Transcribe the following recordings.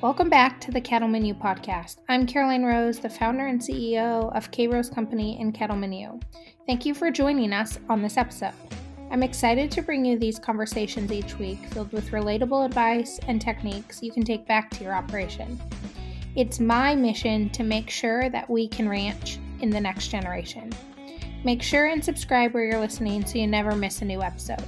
Welcome back to the Cattleman U podcast. I'm Caroline Rose, the founder and CEO of K Rose Company and Cattleman U. Thank you for joining us on this episode. I'm excited to bring you these conversations each week filled with relatable advice and techniques you can take back to your operation. It's my mission to make sure that we can ranch in the next generation. Make sure and subscribe where you're listening so you never miss a new episode.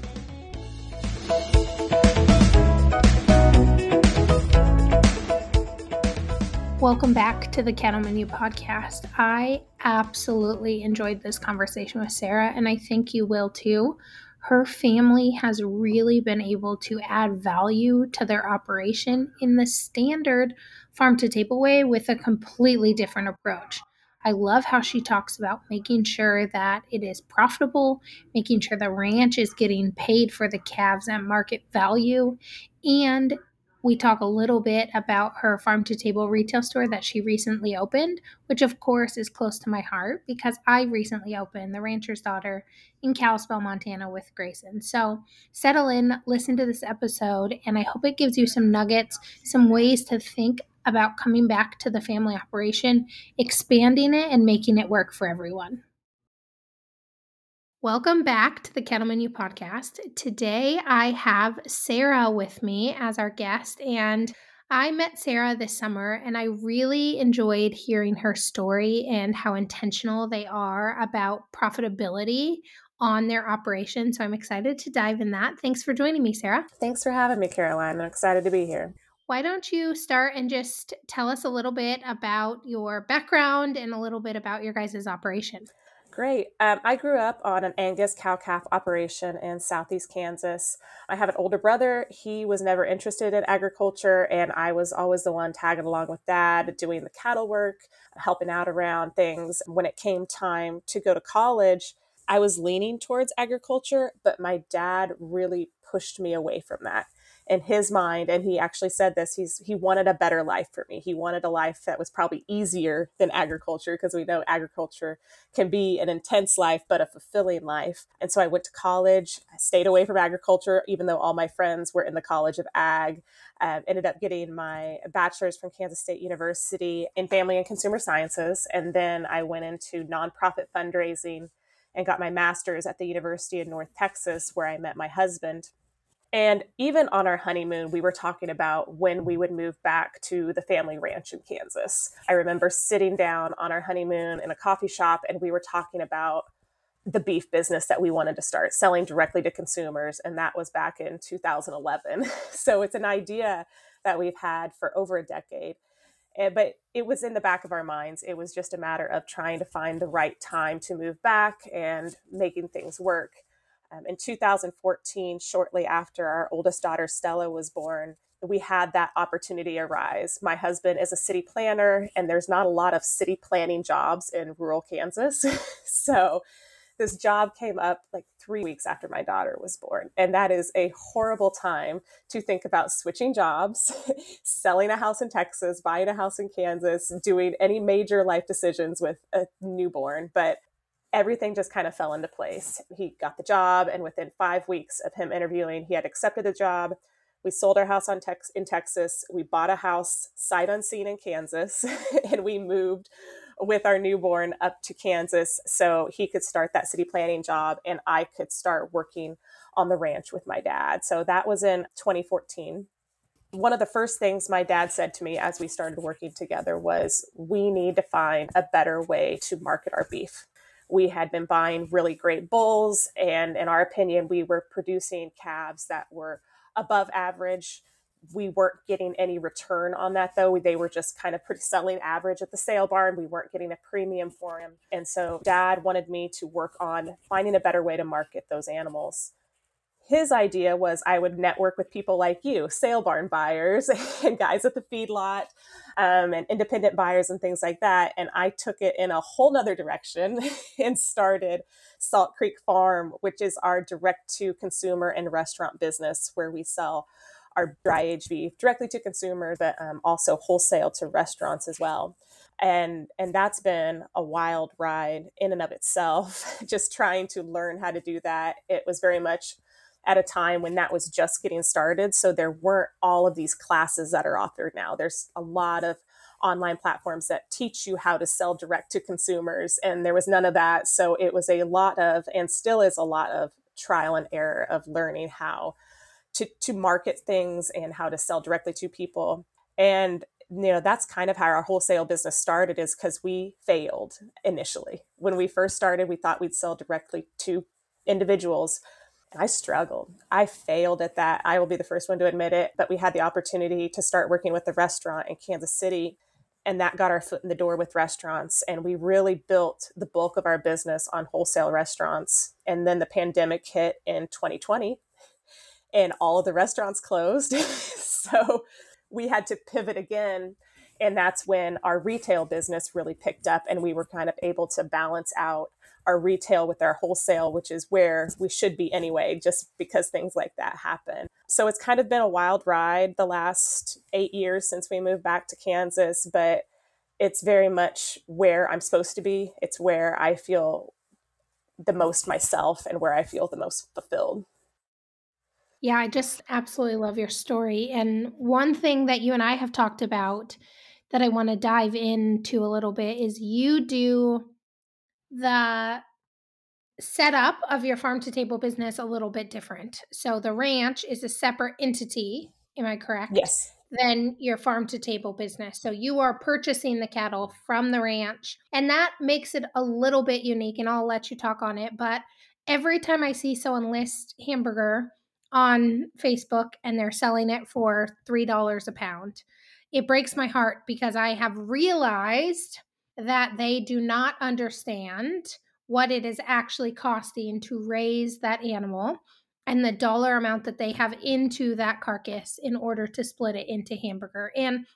Welcome back to the Cattleman U podcast. I absolutely enjoyed this conversation with Sara, and I think you will too. Her family has really been able to add value to their operation in the standard farm to table way with a completely different approach. I love how she talks about making sure that it is profitable, making sure the ranch is getting paid for the calves at market value, and we talk a little bit about her farm to table retail store that she recently opened, which of course is close to my heart because I recently opened the Rancher's Daughter in Kalispell, Montana with Grayson. So settle in, listen to this episode, and I hope it gives you some nuggets, some ways to think about coming back to the family operation, expanding it, and making it work for everyone. Welcome back to the Cattleman U podcast. Today I have Sara with me as our guest, and I met Sara this summer and I really enjoyed hearing her story and how intentional they are about profitability on their operation. So I'm excited to dive in that. Thanks for joining me, Sara. Thanks for having me, Caroline. I'm excited to be here. Why don't you start and just tell us a little bit about your background and a little bit about your guys' operation? Great. Um, I grew up on an Angus cow calf operation in southeast Kansas. I have an older brother. He was never interested in agriculture, and I was always the one tagging along with dad, doing the cattle work, helping out around things. When it came time to go to college, I was leaning towards agriculture, but my dad really pushed me away from that in his mind and he actually said this he's he wanted a better life for me. He wanted a life that was probably easier than agriculture because we know agriculture can be an intense life but a fulfilling life. And so i went to college. I stayed away from agriculture even though all my friends were in the college of ag. Um, ended up getting my bachelor's from kansas state university in family and consumer sciences and then i went into nonprofit fundraising and got my master's at the university of north texas where i met my husband and even on our honeymoon, we were talking about when we would move back to the family ranch in Kansas. I remember sitting down on our honeymoon in a coffee shop and we were talking about the beef business that we wanted to start selling directly to consumers. And that was back in 2011. so it's an idea that we've had for over a decade. Eh, but it was in the back of our minds. It was just a matter of trying to find the right time to move back and making things work. Um, in 2014, shortly after our oldest daughter Stella was born, we had that opportunity arise. My husband is a city planner, and there's not a lot of city planning jobs in rural Kansas. so this job came up like three weeks after my daughter was born. And that is a horrible time to think about switching jobs, selling a house in Texas, buying a house in Kansas, doing any major life decisions with a newborn. But everything just kind of fell into place. He got the job, and within five weeks of him interviewing, he had accepted the job. We sold our house Tex- in Texas. We bought a house sight unseen in Kansas, and we moved with our newborn up to Kansas so he could start that city planning job, and I could start working on the ranch with my dad. So that was in 2014 one of the first things my dad said to me as we started working together was we need to find a better way to market our beef we had been buying really great bulls and in our opinion we were producing calves that were above average. We weren't getting any return on that though. They were just kind of pretty selling average at the sale barn. We weren't getting a premium for them and so dad wanted me to work on finding a better way to market those animals his idea was I would network with people like you, sale barn buyers and guys at the feedlot um, and independent buyers and things like that. And I took it in a whole nother direction and started Salt Creek Farm, which is our direct to consumer and restaurant business where we sell our dry aged beef directly to consumers, but um, also wholesale to restaurants as well and and that's been a wild ride in and of itself just trying to learn how to do that it was very much at a time when that was just getting started. So there weren't all of these classes that are authored now. There's a lot of online platforms that teach you how to sell direct to consumers, and there was none of that. So it was a lot of, and still is a lot of trial and error of learning how to, to market things and how to sell directly to people. And you know that's kind of how our wholesale business started is because we failed initially when we first started we thought we'd sell directly to individuals I struggled. I failed at that. I will be the first one to admit it. But we had the opportunity to start working with the restaurant in Kansas City. And that got our foot in the door with restaurants. And we really built the bulk of our business on wholesale restaurants. And then the pandemic hit in 2020, and all of the restaurants closed. so we had to pivot again. And that's when our retail business really picked up, and we were kind of able to balance out our retail with our wholesale, which is where we should be anyway, just because things like that happen. So it's kind of been a wild ride the last eight years since we moved back to Kansas, but it's very much where I'm supposed to be. It's where I feel the most myself and where I feel the most fulfilled. Yeah, I just absolutely love your story. And one thing that you and I have talked about that I want to dive into a little bit is you do the setup of your farm to table business a little bit different. So the ranch is a separate entity. Am I correct? Yes. Than your farm to table business. So you are purchasing the cattle from the ranch, and that makes it a little bit unique. And I'll let you talk on it. But every time I see someone list hamburger on Facebook and they're selling it for $3 a pound, it breaks my heart because I have realized that they do not understand what it is actually costing to raise that animal and the dollar amount that they have into that carcass in order to split it into hamburger. And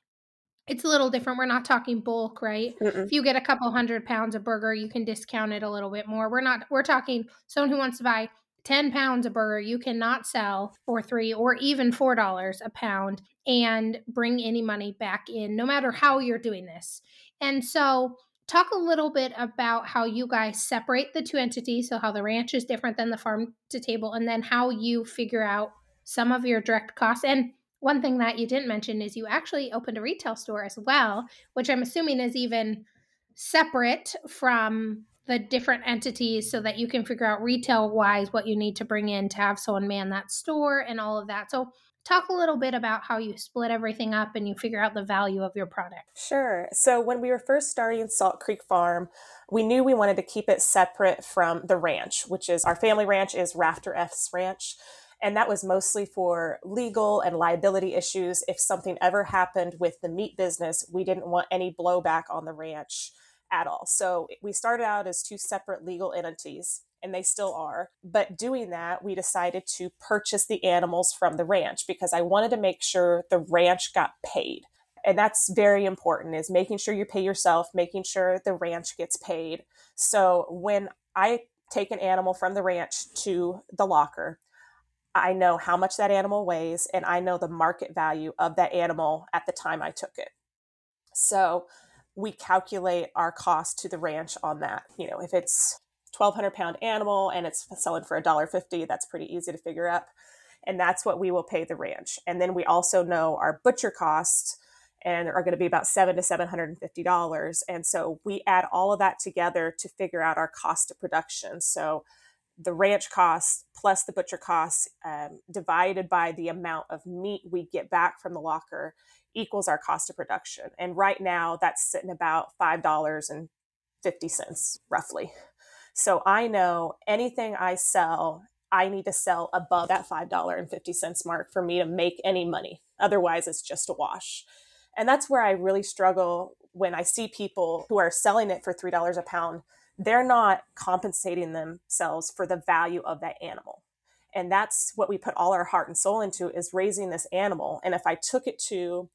it's a little different. We're not talking bulk, right? Mm-mm. If you get a couple hundred pounds of burger, you can discount it a little bit more. We're not, we're talking someone who wants to buy 10 pounds of burger you cannot sell for three or even four dollars a pound and bring any money back in no matter how you're doing this. And so talk a little bit about how you guys separate the two entities so how the ranch is different than the farm to table and then how you figure out some of your direct costs. And one thing that you didn't mention is you actually opened a retail store as well which i'm assuming is even separate from the different entities so that you can figure out retail wise what you need to bring in to have someone man that store and all of that so talk a little bit about how you split everything up and you figure out the value of your product. Sure. So, when we were first starting Salt Creek Farm, we knew we wanted to keep it separate from the ranch, which is our family ranch is Rafter S Ranch. And that was mostly for legal and liability issues. If something ever happened with the meat business, we didn't want any blowback on the ranch at all. So we started out as two separate legal entities and they still are. But doing that, we decided to purchase the animals from the ranch because I wanted to make sure the ranch got paid. And that's very important is making sure you pay yourself, making sure the ranch gets paid. So when I take an animal from the ranch to the locker, I know how much that animal weighs and I know the market value of that animal at the time I took it. So we calculate our cost to the ranch on that. You know, if it's 1200 pound animal and it's selling for a dollar 50 that's pretty easy to figure up. And that's what we will pay the ranch. And then we also know our butcher costs and are going to be about seven to seven hundred and fifty dollars. And so we add all of that together to figure out our cost of production. So the ranch cost plus the butcher costs um, divided by the amount of meat we get back from the locker equals our cost of production and right now that's sitting about five dollars and 50 cents roughly so I know anything I sell, I need to sell above that $5.50 mark for me to make any money. Otherwise, it's just a wash. And that's where I really struggle when I see people who are selling it for $3 a pound. They're not compensating themselves for the value of that animal. And that's what we put all our heart and soul into is raising this animal. And if I took it to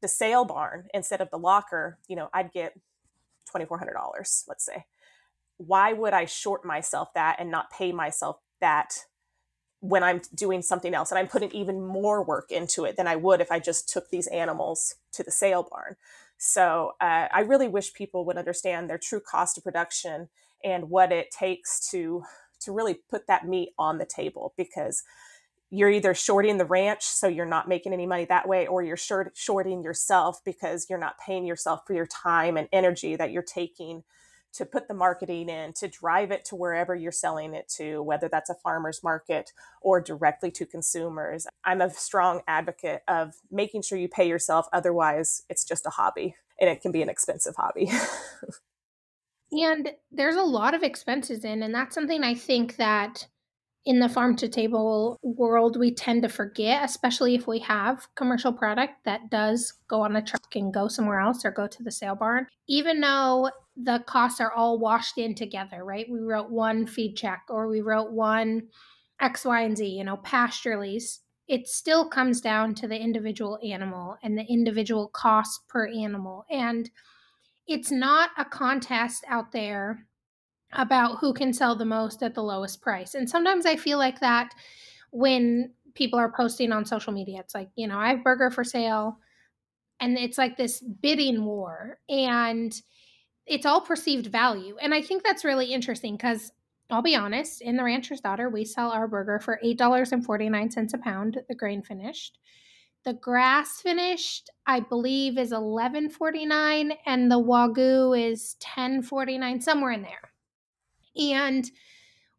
the sale barn instead of the locker, you know, I'd get $2,400, let's say why would I short myself that and not pay myself that when I'm doing something else? And I'm putting even more work into it than I would if I just took these animals to the sale barn. So uh, I really wish people would understand their true cost of production and what it takes to to really put that meat on the table because you're either shorting the ranch so you're not making any money that way or you're short, shorting yourself because you're not paying yourself for your time and energy that you're taking to put the marketing in to drive it to wherever you're selling it to whether that's a farmers market or directly to consumers. I'm a strong advocate of making sure you pay yourself otherwise it's just a hobby and it can be an expensive hobby and there's a lot of expenses in and that's something i think that in the farm to table world we tend to forget especially if we have commercial product that does go on a truck and go somewhere else or go to the sale barn even though the costs are all washed in together, right? We wrote one feed check or we wrote one X, Y, and Z, you know, pasture lease. It still comes down to the individual animal and the individual cost per animal. And it's not a contest out there about who can sell the most at the lowest price. And sometimes I feel like that when people are posting on social media. It's like, you know, I have burger for sale. And it's like this bidding war. And it's all perceived value. And I think that's really interesting because I'll be honest, in the Rancher's Daughter, we sell our burger for $8.49 a pound, the grain finished. The grass finished, I believe, is $11.49 and the Wagyu is $10.49, somewhere in there. And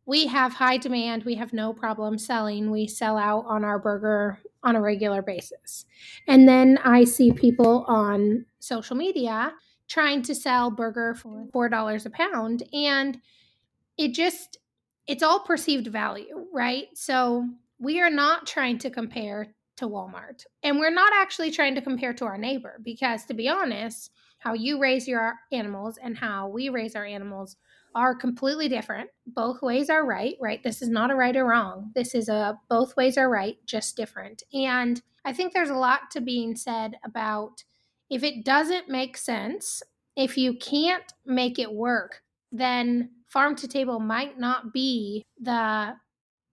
we have high demand. We have no problem selling. We sell out on our burger on a regular basis. And then I see people on social media trying to sell burger for four dollars a pound and it just it's all perceived value right so we are not trying to compare to walmart. And we're not actually trying to compare to our neighbor because to be honest how you raise your animals and how we raise our animals are completely different. Both ways are right right? This is not a right or wrong. This is a both ways are right just different. And i think there's a lot to being said about if it doesn't make sense, if you can't make it work, then farm to table might not be the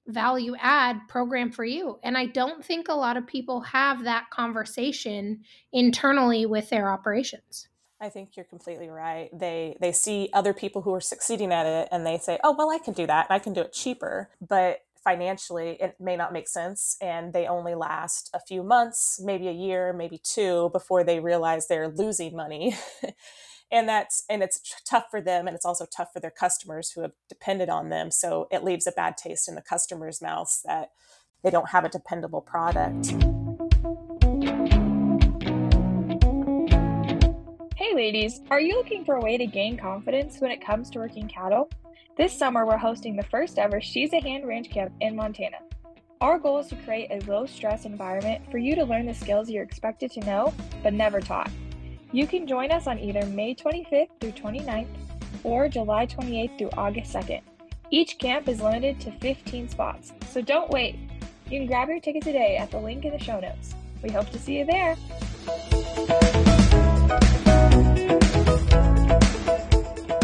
value add program for you. And I don't think a lot of people have that conversation internally with their operations. I think you're completely right. They they see other people who are succeeding at it and they say, "Oh, well, I can do that. And I can do it cheaper." But financially it may not make sense and they only last a few months maybe a year maybe two before they realize they're losing money and that's and it's tough for them and it's also tough for their customers who have depended on them so it leaves a bad taste in the customers mouths that they don't have a dependable product hey ladies are you looking for a way to gain confidence when it comes to working cattle this summer, we're hosting the first ever She's a Hand Ranch Camp in Montana. Our goal is to create a low stress environment for you to learn the skills you're expected to know but never taught. You can join us on either May 25th through 29th or July 28th through August 2nd. Each camp is limited to 15 spots, so don't wait. You can grab your ticket today at the link in the show notes. We hope to see you there.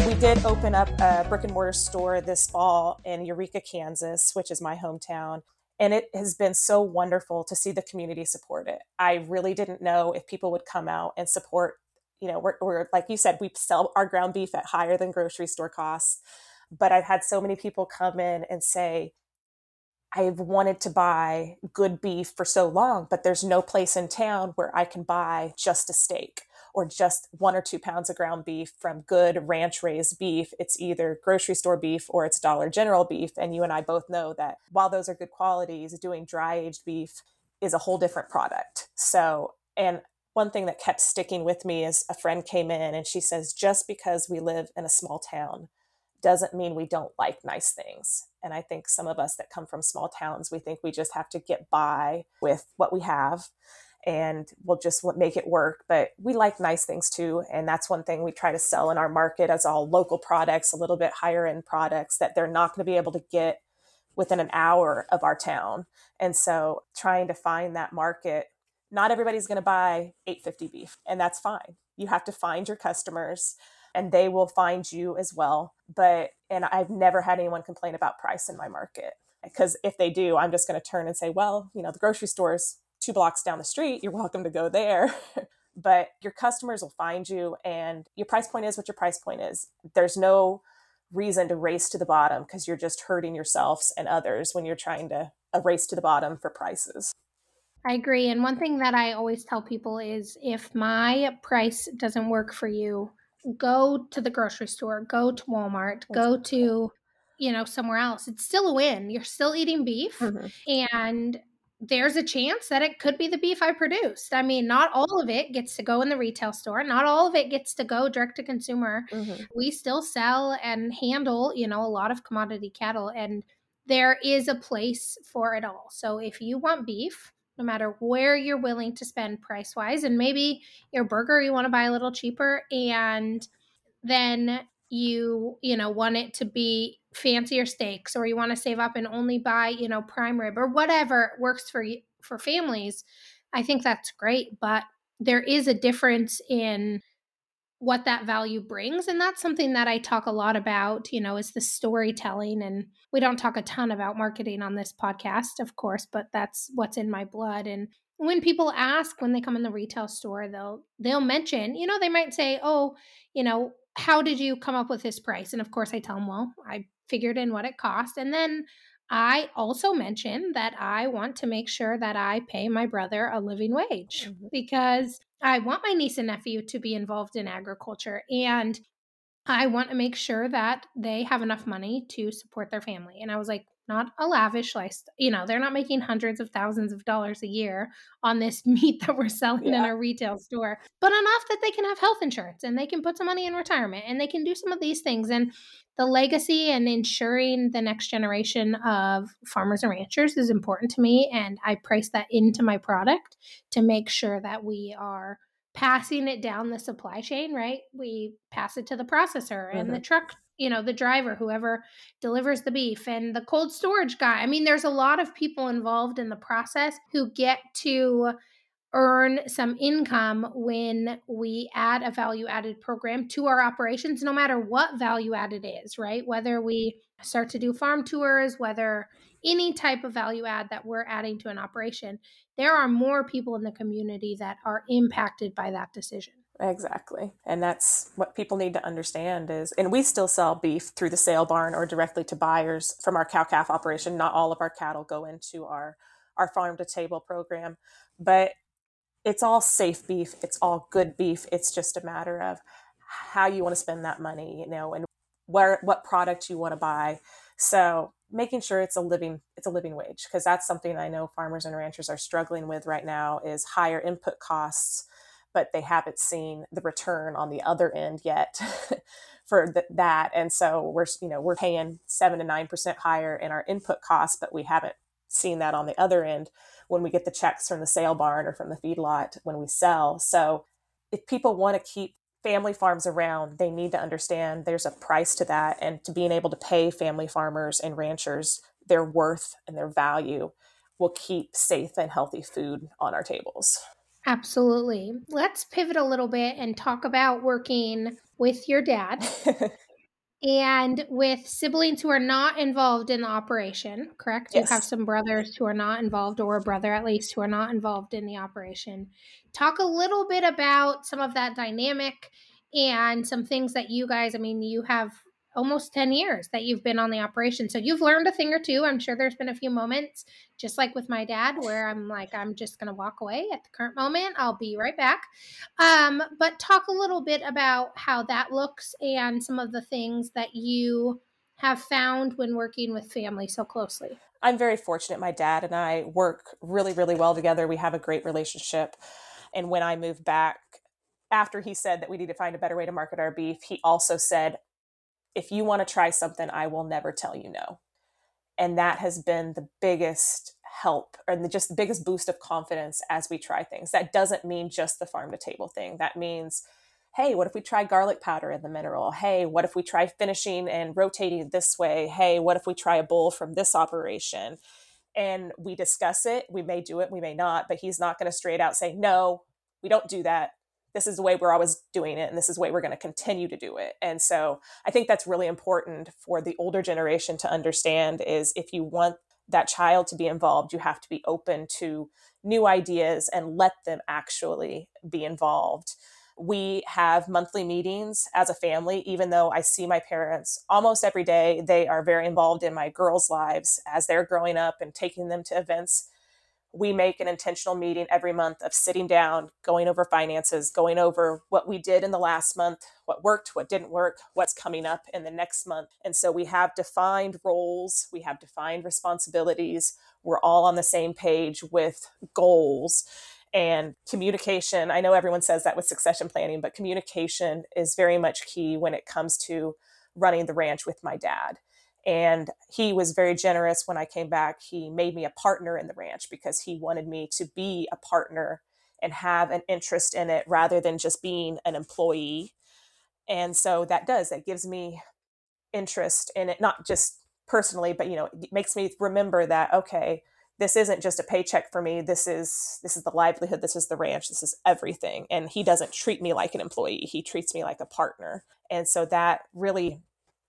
We did open up a brick and mortar store this fall in Eureka, Kansas, which is my hometown. And it has been so wonderful to see the community support it. I really didn't know if people would come out and support. You know, we're, we're like you said, we sell our ground beef at higher than grocery store costs. But I've had so many people come in and say, I've wanted to buy good beef for so long, but there's no place in town where I can buy just a steak or just one or two pounds of ground beef from good ranch raised beef. It's either grocery store beef or it's Dollar General beef. And you and I both know that while those are good qualities, doing dry aged beef is a whole different product. So, and one thing that kept sticking with me is a friend came in and she says, just because we live in a small town doesn't mean we don't like nice things. And I think some of us that come from small towns, we think we just have to get by with what we have and we'll just make it work. But we like nice things too. And that's one thing we try to sell in our market as all local products, a little bit higher end products that they're not going to be able to get within an hour of our town. And so trying to find that market, not everybody's going to buy 850 beef, and that's fine. You have to find your customers and they will find you as well. But, and I've never had anyone complain about price in my market because if they do, I'm just going to turn and say, well, you know, the grocery stores two blocks down the street, you're welcome to go there. but your customers will find you and your price point is what your price point is. There's no reason to race to the bottom because you're just hurting yourselves and others when you're trying to a race to the bottom for prices. I agree. And one thing that I always tell people is if my price doesn't work for you, go to the grocery store, go to Walmart, go to, you know, somewhere else. It's still a win. You're still eating beef mm-hmm. and there's a chance that it could be the beef I produced. I mean, not all of it gets to go in the retail store. Not all of it gets to go direct to consumer. Mm-hmm. We still sell and handle, you know, a lot of commodity cattle and there is a place for it all. So if you want beef, no matter where you're willing to spend price wise. And maybe your burger you want to buy a little cheaper and then you, you know, want it to be fancier steaks or you want to save up and only buy, you know, prime rib or whatever works for you for families. I think that's great, but there is a difference in what that value brings and that's something that i talk a lot about you know is the storytelling and we don't talk a ton about marketing on this podcast of course but that's what's in my blood and when people ask when they come in the retail store they'll they'll mention you know they might say oh you know how did you come up with this price and of course i tell them well i figured in what it cost and then I also mention that I want to make sure that I pay my brother a living wage mm-hmm. because I want my niece and nephew to be involved in agriculture and I want to make sure that they have enough money to support their family. And I was like, not a lavish lifestyle. You know, they're not making hundreds of thousands of dollars a year on this meat that we're selling yeah. in a retail store, but enough that they can have health insurance and they can put some money in retirement and they can do some of these things. And the legacy and ensuring the next generation of farmers and ranchers is important to me. And I price that into my product to make sure that we are passing it down the supply chain, right? We pass it to the processor and mm-hmm. the truck, you know, the driver, whoever delivers the beef and the cold storage guy. I mean, there's a lot of people involved in the process who get to earn some income when we add a value added program to our operations, no matter what value added is, right? Whether we start to do farm tours, whether any type of value add that we're adding to an operation, there are more people in the community that are impacted by that decision. Exactly. And that's what people need to understand is and we still sell beef through the sale barn or directly to buyers from our cow calf operation. Not all of our cattle go into our our farm to table program, but it's all safe beef, it's all good beef. It's just a matter of how you want to spend that money, you know, and where what product you want to buy. So making sure it's a living it's a living wage because that's something I know farmers and ranchers are struggling with right now is higher input costs, but they haven't seen the return on the other end yet for th- that. And so we're you know we're paying seven to nine percent higher in our input costs, but we haven't seen that on the other end when we get the checks from the sale barn or from the feedlot when we sell. So if people want to keep family farms around, they need to understand there's a price to that and to being able to pay family farmers and ranchers their worth and their value will keep safe and healthy food on our tables. Absolutely. Let's pivot a little bit and talk about working with your dad and with siblings who are not involved in the operation, correct? Yes. You have some brothers who are not involved, or a brother at least, who are not involved in the operation. Talk a little bit about some of that dynamic and some things that you guys, I mean, you have almost 10 years that you've been on the operation. So you've learned a thing or two. I'm sure there's been a few moments, just like with my dad, where I'm like, I'm just going to walk away at the current moment. I'll be right back. Um, but talk a little bit about how that looks and some of the things that you have found when working with family so closely. I'm very fortunate. My dad and I work really, really well together. We have a great relationship. And when I moved back, after he said that we need to find a better way to market our beef, he also said, if you want to try something, I will never tell you no. And that has been the biggest help and the, just the biggest boost of confidence as we try things. That doesn't mean just the farm to table thing. That means, hey, what if we try garlic powder in the mineral? Hey, what if we try finishing and rotating this way? Hey, what if we try a bowl from this operation? And we discuss it. We may do it, we may not, but he's not going to straight out say, no, we don't do that this is the way we're always doing it and this is the way we're going to continue to do it and so i think that's really important for the older generation to understand is if you want that child to be involved you have to be open to new ideas and let them actually be involved we have monthly meetings as a family, even though I see my parents almost every day. They are very involved in my girls' lives as they're growing up and taking them to events. We make an intentional meeting every month of sitting down, going over finances, going over what we did in the last month, what worked, what didn't work, what's coming up in the next month. And so we have defined roles, we have defined responsibilities. We're all on the same page with goals and communication. I know everyone says that with succession planning, but communication is very much key when it comes to running the ranch with my dad. And he was very generous when I came back. He made me a partner in the ranch because he wanted me to be a partner and have an interest in it rather than just being an employee. And so that does, that gives me interest in it, not just personally, but you know, it makes me remember that, okay, this isn't just a paycheck for me. This is this is the livelihood. This is the ranch. This is everything. And he doesn't treat me like an employee. He treats me like a partner. And so that really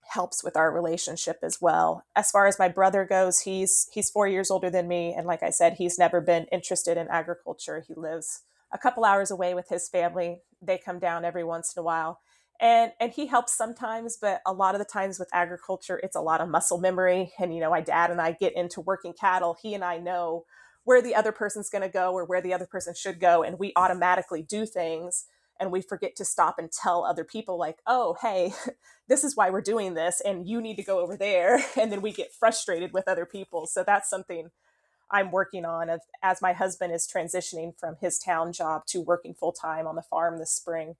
helps with our relationship as well. As far as my brother goes he's he's 4 years older than me and like I said he's never been interested in agriculture. He lives a couple hours away with his family. They come down every once in a while and and he helps sometimes but a lot of the times with agriculture it's a lot of muscle memory and you know my dad and i get into working cattle. He and i know where the other person's going to go or where the other person should go and we automatically do things and we forget to stop and tell other people like oh hey this is why we're doing this and you need to go over there and then we get frustrated with other people so that's something i'm working on as, my husband is transitioning from his town job to working full-time on the farm this spring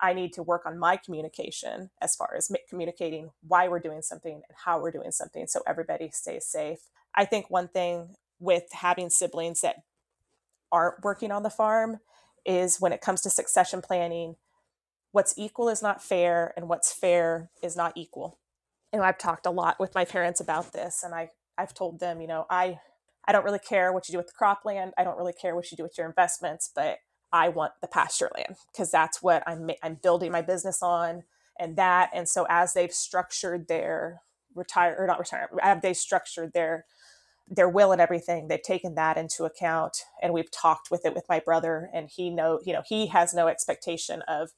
I need to work on my communication as far as communicating why we're doing something and how we're doing something so everybody stays safe. I think one thing with having siblings that aren't working on the farm is when it comes to succession planning, what's equal is not fair and what's fair is not equal. And I've talked a lot with my parents about this and I I've told them, you know, I I don't really care what you do with the cropland. I don't really care what you do with your investments, but I want the pasture land because that's what I'm I'm building my business on and that and so as they've structured their retire or not retire have they structured their their will and everything they've taken that into account and we've talked with it with my brother and he know you know he has no expectation of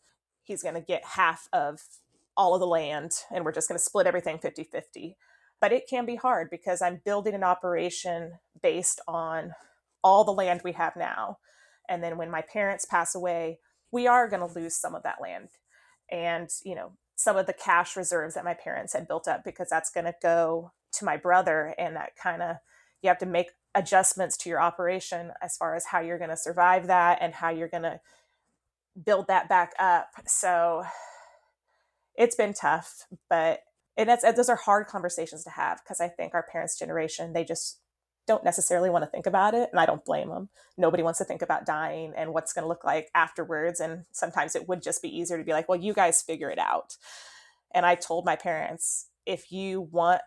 he's going to get half of all of the land and we're just going to split everything 50-50 but it can be hard because i'm building an operation based on all the land we have now. And then when my parents pass away we are going to lose some of that land. And you know some of the cash reserves that my parents had built up because that's going to go to my brother and that kind of you have to make adjustments to your operation as far as how you're going to survive that and how you're going to build that back up. So it's been tough but and that's those are hard conversations to have because i think our parents generation they just don't necessarily want to think about it and i don't blame them nobody wants to think about dying and what's going to look like afterwards and sometimes it would just be easier to be like well you guys figure it out. And i told my parents if you want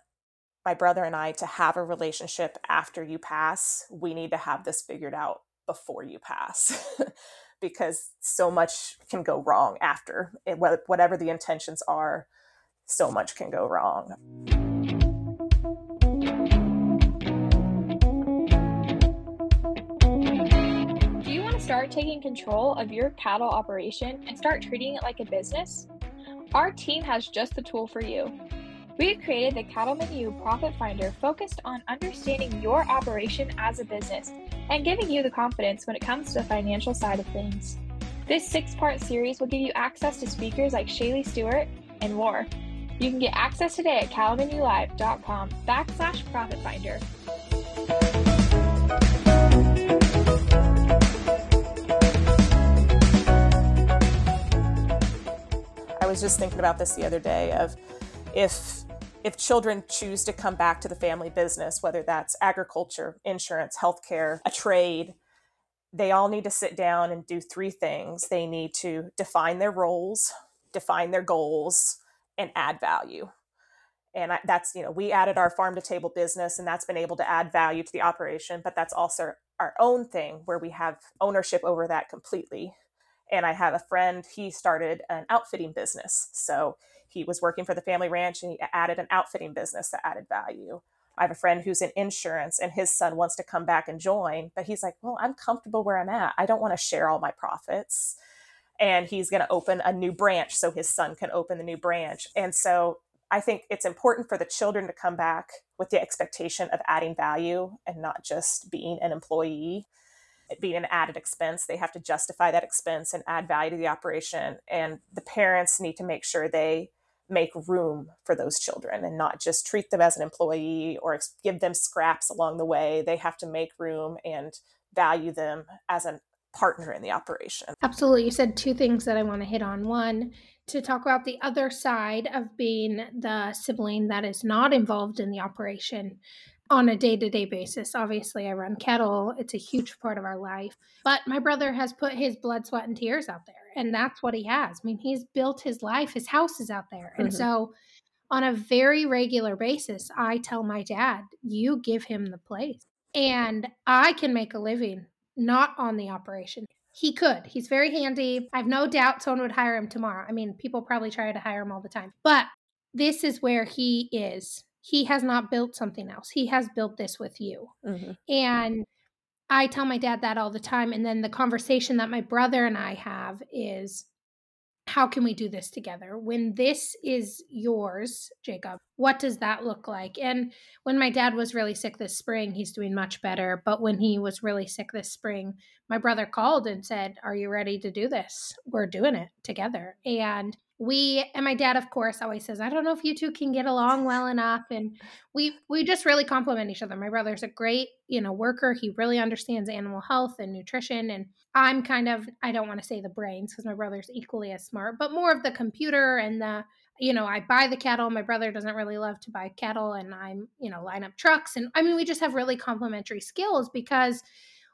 my brother and i to have a relationship after you pass we need to have this figured out before you pass because so much can go wrong after eh, it, whatever the intentions are so much can go wrong Do you want to start taking control of your cattle operation and start treating it like a business? Our team has just the tool for you. We created the Cattleman U Profit Finder focused on understanding your operation as a business and giving you the confidence when it comes to the financial side of things. This six part series will give you access to speakers like Shaylee Stewart and more. You can get access today at cattlemanulive.com backslash profit finder. I was just thinking about this the other day of if if children choose to come back to the family business, whether that's agriculture, insurance, healthcare, a trade, they all need to sit down and do three things. They need to define their roles, define their goals, and add value. And that's, you know, we added our farm to table business, and that's been able to add value to the operation, but that's also our own thing where we have ownership over that completely. And I have a friend, he started an outfitting business. So he was working for the family ranch and he added an outfitting business that added value. I have a friend who's in insurance and his son wants to come back and join, but he's like, well, I'm comfortable where I'm at. I don't want to share all my profits. and he's going to open a new branch so his son can open the new branch. And so I think it's important for the children to come back with the expectation of adding value and not just being an employee, being an added expense. They have to justify that expense and add value to the operation. And the parents need to make sure they make room for those children and not just treat them as an employee or give them scraps along the way. They have to make room and value them as a partner in the operation. Absolutely. You said two things that I want to hit on. One, to talk about the other side of being the sibling that is not involved in the operation on a day to day basis. Obviously, I run cattle, it's a huge part of our life. But my brother has put his blood, sweat, and tears out there, and that's what he has. I mean, he's built his life, his house is out there. And mm-hmm. so, on a very regular basis, I tell my dad, you give him the place. And I can make a living not on the operation. He could. He's very handy. I have no doubt someone would hire him tomorrow. I mean, people probably try to hire him all the time. But this is where he is. He has not built something else. He has built this with you. Mm-hmm. And I tell my dad that all the time. And then the conversation that my brother and I have is how can we do this together? When this is yours, Jacob, what does that look like? And when my dad was really sick this spring, he's doing much better. But when he was really sick this spring, my brother called and said, Are you ready to do this? We're doing it together. And we and my dad of course always says i don't know if you two can get along well enough and we we just really complement each other. My brother's a great you know worker. He really understands animal health and nutrition and i'm kind of i don't want to say the brains because my brother's equally as smart but more of the computer and the you know i buy the cattle. My brother doesn't really love to buy cattle and i'm you know line up trucks and i mean we just have really complementary skills because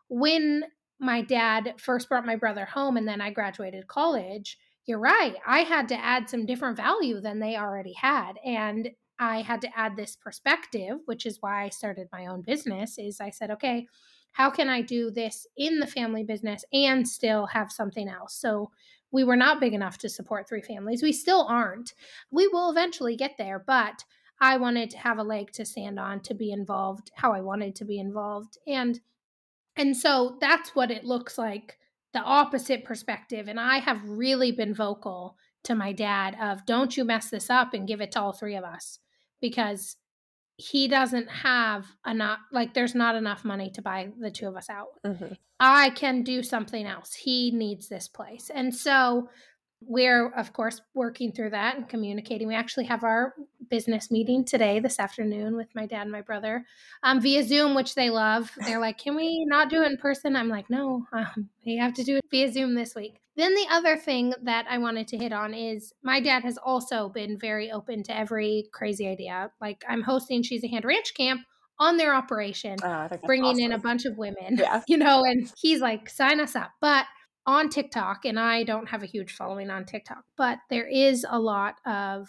when my dad first brought my brother home and then i graduated college you're right. I had to add some different value than they already had. And I had to add this perspective, which is why I started my own business is I said, okay, how can I do this in the family business and still have something else? So we were not big enough to support three families. We still aren't. We will eventually get there, but I wanted to have a leg to stand on to be involved how I wanted to be involved. And and so that's what it looks like the opposite perspective. And I have really been vocal to my dad of don't you mess this up and give it to all three of us because he doesn't have enough like there's not enough money to buy the two of us out mm-hmm. i can do something else he needs this place and so we're of course working through that and communicating we actually have our business meeting today this afternoon with my dad and my brother um, via zoom which they love they're like can we not do it in person i'm like no um, we have to do it via zoom this week then the other thing that i wanted to hit on is my dad has also been very open to every crazy idea like i'm hosting she's a hand ranch camp on their operation, uh, bringing awesome. in a bunch of women, yeah. you know, and he's like, sign us up. But on TikTok, and I don't have a huge following on TikTok, but there is a lot of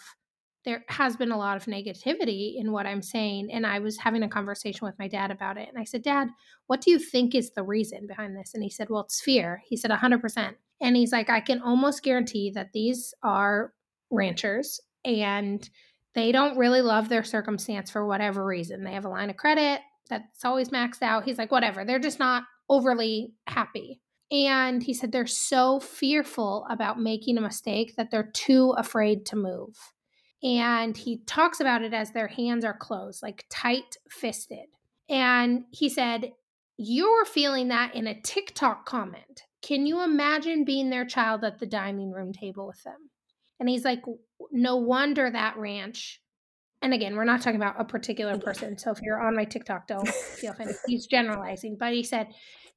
there has been a lot of negativity in what I'm saying. And I was having a conversation with my dad about it. And I said, Dad, what do you think is the reason behind this? And he said, Well, it's fear. He said, 100%. And he's like, I can almost guarantee that these are ranchers and they don't really love their circumstance for whatever reason. They have a line of credit that's always maxed out. He's like, whatever. They're just not overly happy and he said they're so fearful about making a mistake that they're too afraid to move. And he talks about it as their hands are closed, like tight fisted. And he said, You're feeling that in a TikTok comment. Can you imagine being their child at the dining room table with them? And he's like, No wonder that ranch. And again, we're not talking about a particular person. So if you're on my TikTok, don't feel offended. He's generalizing. But he said,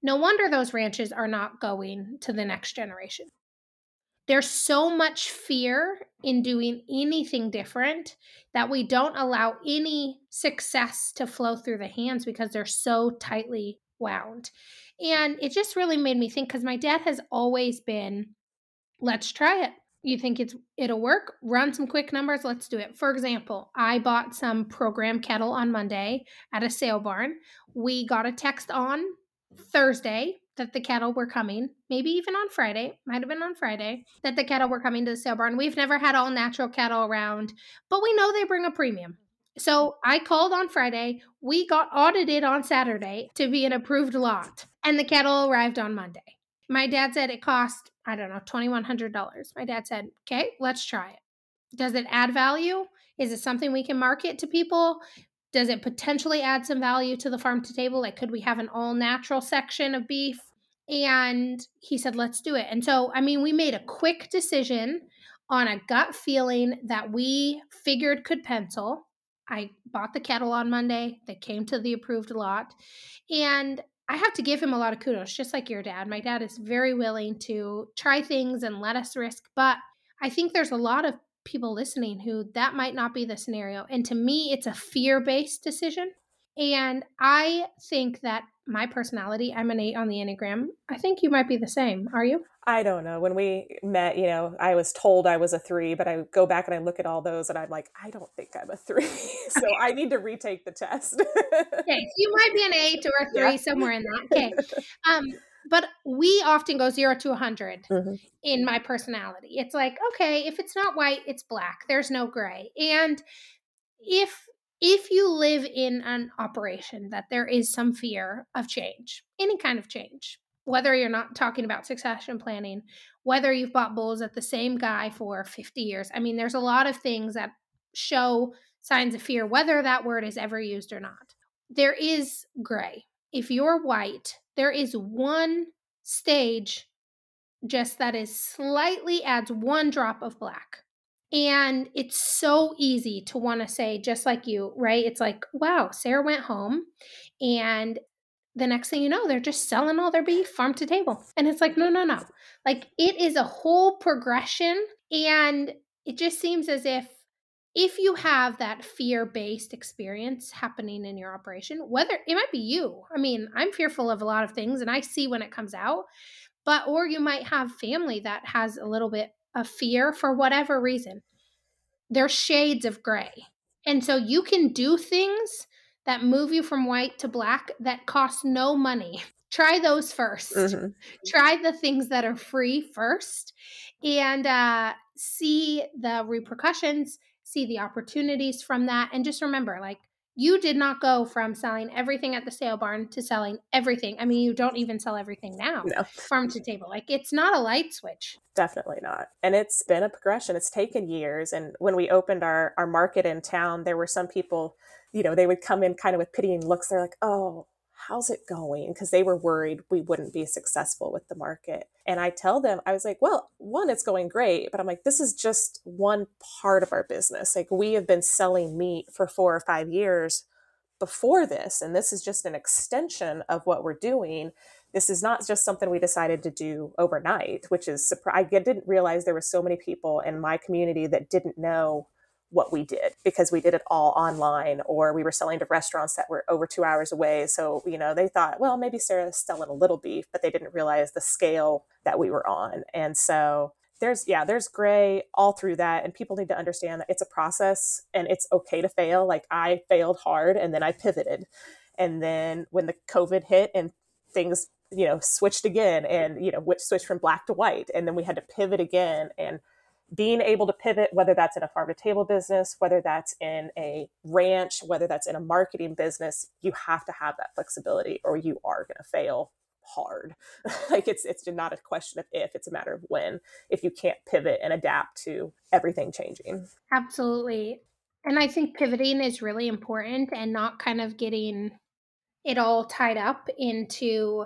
no wonder those ranches are not going to the next generation. There's so much fear in doing anything different that we don't allow any success to flow through the hands because they're so tightly wound. And it just really made me think because my dad has always been, let's try it. You think it's it'll work? Run some quick numbers, let's do it. For example, I bought some program cattle on Monday at a sale barn. We got a text on Thursday that the cattle were coming, maybe even on Friday, might have been on Friday, that the cattle were coming to the sale barn. We've never had all natural cattle around, but we know they bring a premium. So I called on Friday. We got audited on Saturday to be an approved lot, and the cattle arrived on Monday. My dad said it cost, I don't know, $2,100. My dad said, okay, let's try it. Does it add value? Is it something we can market to people? Does it potentially add some value to the farm to table? Like, could we have an all natural section of beef? And he said, let's do it. And so, I mean, we made a quick decision on a gut feeling that we figured could pencil. I bought the kettle on Monday. They came to the approved lot. And I have to give him a lot of kudos, just like your dad. My dad is very willing to try things and let us risk. But I think there's a lot of people listening who that might not be the scenario. And to me, it's a fear based decision. And I think that my personality, I'm an eight on the Enneagram. I think you might be the same. Are you? I don't know. When we met, you know, I was told I was a three, but I go back and I look at all those and I'm like, I don't think I'm a three. so okay. I need to retake the test. okay. So You might be an eight or a three, yeah. somewhere in that. Okay. Um, but we often go zero to 100 mm-hmm. in my personality. It's like, okay, if it's not white, it's black. There's no gray. And if if you live in an operation that there is some fear of change, any kind of change, whether you're not talking about succession planning, whether you've bought bulls at the same guy for 50 years. I mean, there's a lot of things that show signs of fear, whether that word is ever used or not. There is gray. If you're white, there is one stage just that is slightly adds one drop of black. And it's so easy to want to say, just like you, right? It's like, wow, Sara went home and the next thing you know, they're just selling all their beef farm to table. And it's like, no, no, no. Like it is a whole progression. And it just seems as if if you have that fear-based experience happening in your operation whether it might be you i mean i'm fearful of a lot of things and i see when it comes out but or you might have family that has a little bit of fear for whatever reason there's shades of gray and so you can do things that move you from white to black that cost no money. Try those 1st mm-hmm. Try the things that are free first and uh, see the repercussions, see the opportunities from that. And just remember like, you did not go from selling everything at the sale barn to selling everything. I mean, you don't even sell everything now, no. farm to table. Like, it's not a light switch. Definitely not. And it's been a progression. It's taken years. And when we opened our, our market in town, there were some people you know, they would come in kind of with pitying looks. They're like, oh, how's it going? Because they were worried we wouldn't be successful with the market. And I tell them, I was like, well, one, it's going great, but I'm like, this is just one part of our business. Like, we have been selling meat for four or five years before this, and this is just an extension of what we're doing. This is not just something we decided to do overnight, which is surprise. I didn't realize there were so many people in my community that didn't know what we did because we did it all online or we were selling to restaurants that were over two hours away. So, you know, they thought, well, maybe Sara's selling a little beef, but they didn't realize the scale that we were on. And so there's, yeah, there's gray all through that. And people need to understand that it's a process and it's okay to fail. Like I failed hard and then I pivoted. And then when the COVID hit and things, you know, switched again and, you know, switched from black to white. And then we had to pivot again and being able to pivot, whether that's in a farm to table business, whether that's in a ranch, whether that's in a marketing business, you have to have that flexibility or you are going to fail hard. like it's it's not a question of if, it's a matter of when if you can't pivot and adapt to everything changing. Absolutely. And I think pivoting is really important and not kind of getting it all tied up into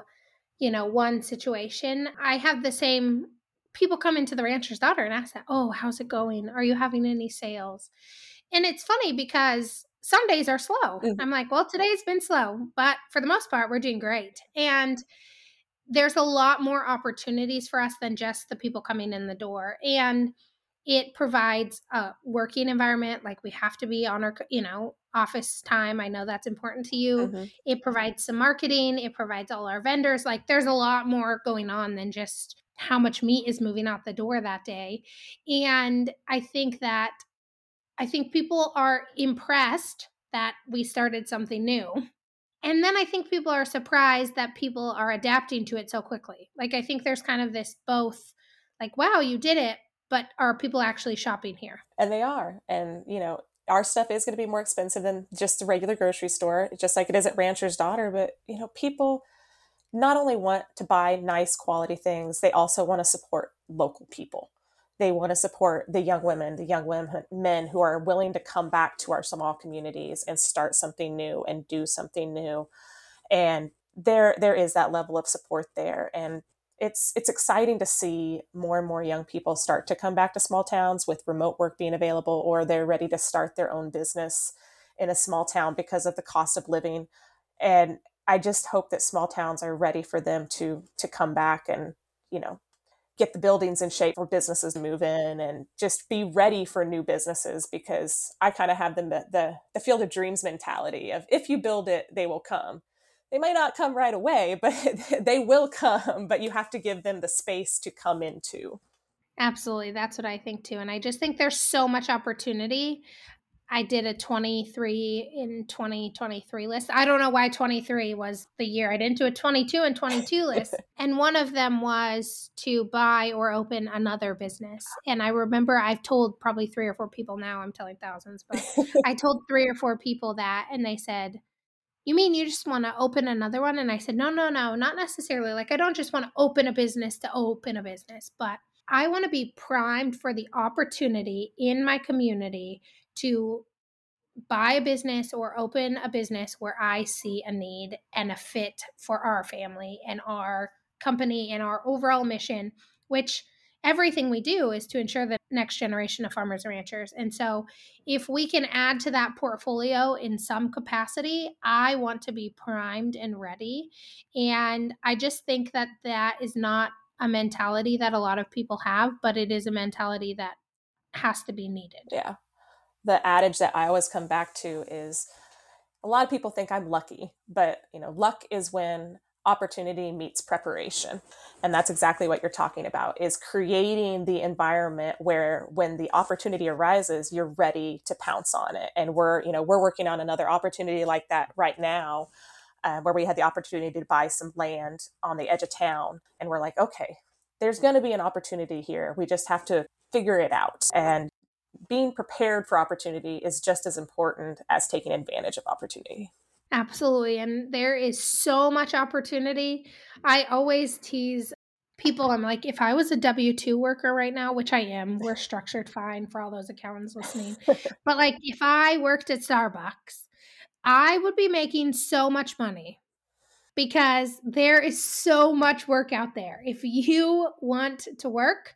you know one situation. I have the same people come into the rancher's daughter and ask that, oh, how's it going? Are you having any sales? And it's funny because some days are slow. Mm-hmm. I'm like, well, today's been slow, but for the most part, we're doing great. And there's a lot more opportunities for us than just the people coming in the door. And it provides a working environment like we have to be on our you know office time i know that's important to you mm-hmm. it provides some marketing it provides all our vendors like there's a lot more going on than just how much meat is moving out the door that day. And I think that I think people are impressed that we started something new. And then I think people are surprised that people are adapting to it so quickly. Like I think there's kind of this both like wow, you did it, but are people actually shopping here? And they are. And you know, our stuff is going to be more expensive than just a regular grocery store, just like it is at Rancher's Daughter, but you know, people not only want to buy nice quality things, they also want to support local people. They want to support the young women, the young women, men who are willing to come back to our small communities and start something new and do something new. And there, there is that level of support there. And it's it's exciting to see more and more young people start to come back to small towns with remote work being available or they're ready to start their own business in a small town because of the cost of living and i just hope that small towns are ready for them to to come back and you know get the buildings in shape for businesses to move in and just be ready for new businesses because i kind of have the, the the field of dreams mentality of if you build it they will come they might not come right away, but they will come, but you have to give them the space to come into. Absolutely. That's what I think too. And I just think there's so much opportunity. I did a 23 in 2023 list. I don't know why 23 was the year. I didn't do a 22 and 22 list. and one of them was to buy or open another business. And I remember I've told probably three or four people now, I'm telling thousands, but I told three or four people that, and they said, you mean you just want to open another one? And I said, no, no, no, not necessarily. Like, I don't just want to open a business to open a business, but I want to be primed for the opportunity in my community to buy a business or open a business where I see a need and a fit for our family and our company and our overall mission, which everything we do is to ensure the next generation of farmers and ranchers. And so, if we can add to that portfolio in some capacity, I want to be primed and ready. And I just think that that is not a mentality that a lot of people have, but it is a mentality that has to be needed. Yeah. The adage that I always come back to is a lot of people think I'm lucky, but you know, luck is when opportunity meets preparation. And that's exactly what you're talking about is creating the environment where when the opportunity arises you're ready to pounce on it. And we're you know we're working on another opportunity like that right now uh, where we had the opportunity to buy some land on the edge of town. And we're like okay there's going to be an opportunity here. We just have to figure it out. And being prepared for opportunity is just as important as taking advantage of opportunity Absolutely. And there is so much opportunity. I always tease people, I'm like, if I was a W 2 worker right now, which I am, we're structured fine for all those accountants listening. but like, if I worked at Starbucks, I would be making so much money because there is so much work out there. If you want to work,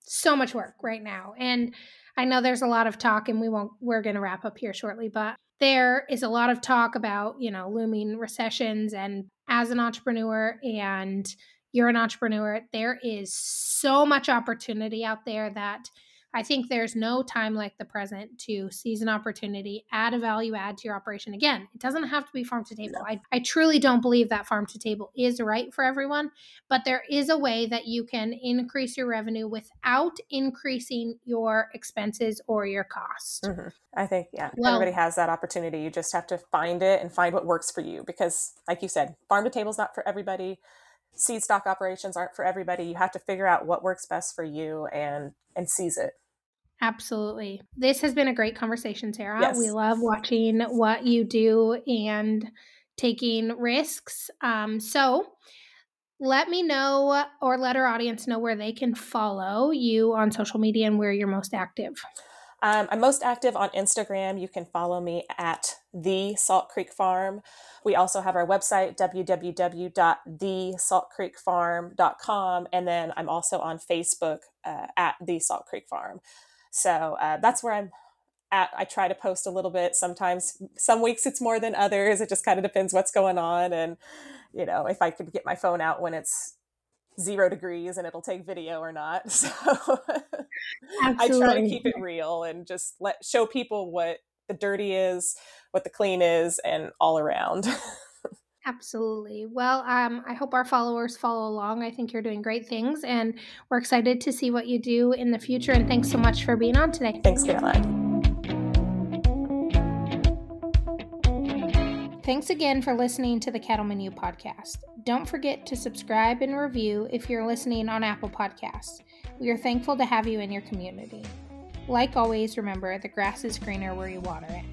so much work right now. And I know there's a lot of talk and we won't we're going to wrap up here shortly, but there is a lot of talk about, you know, looming recessions and as an entrepreneur and you're an entrepreneur, there is so much opportunity out there that I think there's no time like the present to seize an opportunity, add a value add to your operation. Again, it doesn't have to be farm to table. No. I, I truly don't believe that farm to table is right for everyone, but there is a way that you can increase your revenue without increasing your expenses or your cost. Mm-hmm. I think, yeah, well, everybody has that opportunity. You just have to find it and find what works for you because, like you said, farm to table is not for everybody seed stock operations aren't for everybody you have to figure out what works best for you and and seize it Absolutely. This has been a great conversation, Sara. Yes. We love watching what you do and taking risks. Um, so, let me know or let our audience know where they can follow you on social media and where you're most active. Um, I'm most active on Instagram. You can follow me at the Salt Creek Farm. We also have our website, www.thesaltcreekfarm.com. And then I'm also on Facebook uh, at the Salt Creek Farm. So uh, that's where I'm at. I try to post a little bit. Sometimes, some weeks it's more than others. It just kind of depends what's going on. And, you know, if I could get my phone out when it's zero degrees and it'll take video or not. So I try to keep it real and just let show people what the dirty is, what the clean is, and all around. Absolutely. Well, um, I hope our followers follow along. I think you're doing great things, and we're excited to see what you do in the future. And thanks so much for being on today. Thanks, Caroline. Thanks again for listening to the Cattleman U podcast. Don't forget to subscribe and review if you're listening on Apple Podcasts. We are thankful to have you in your community. Like always, remember the grass is greener where you water it.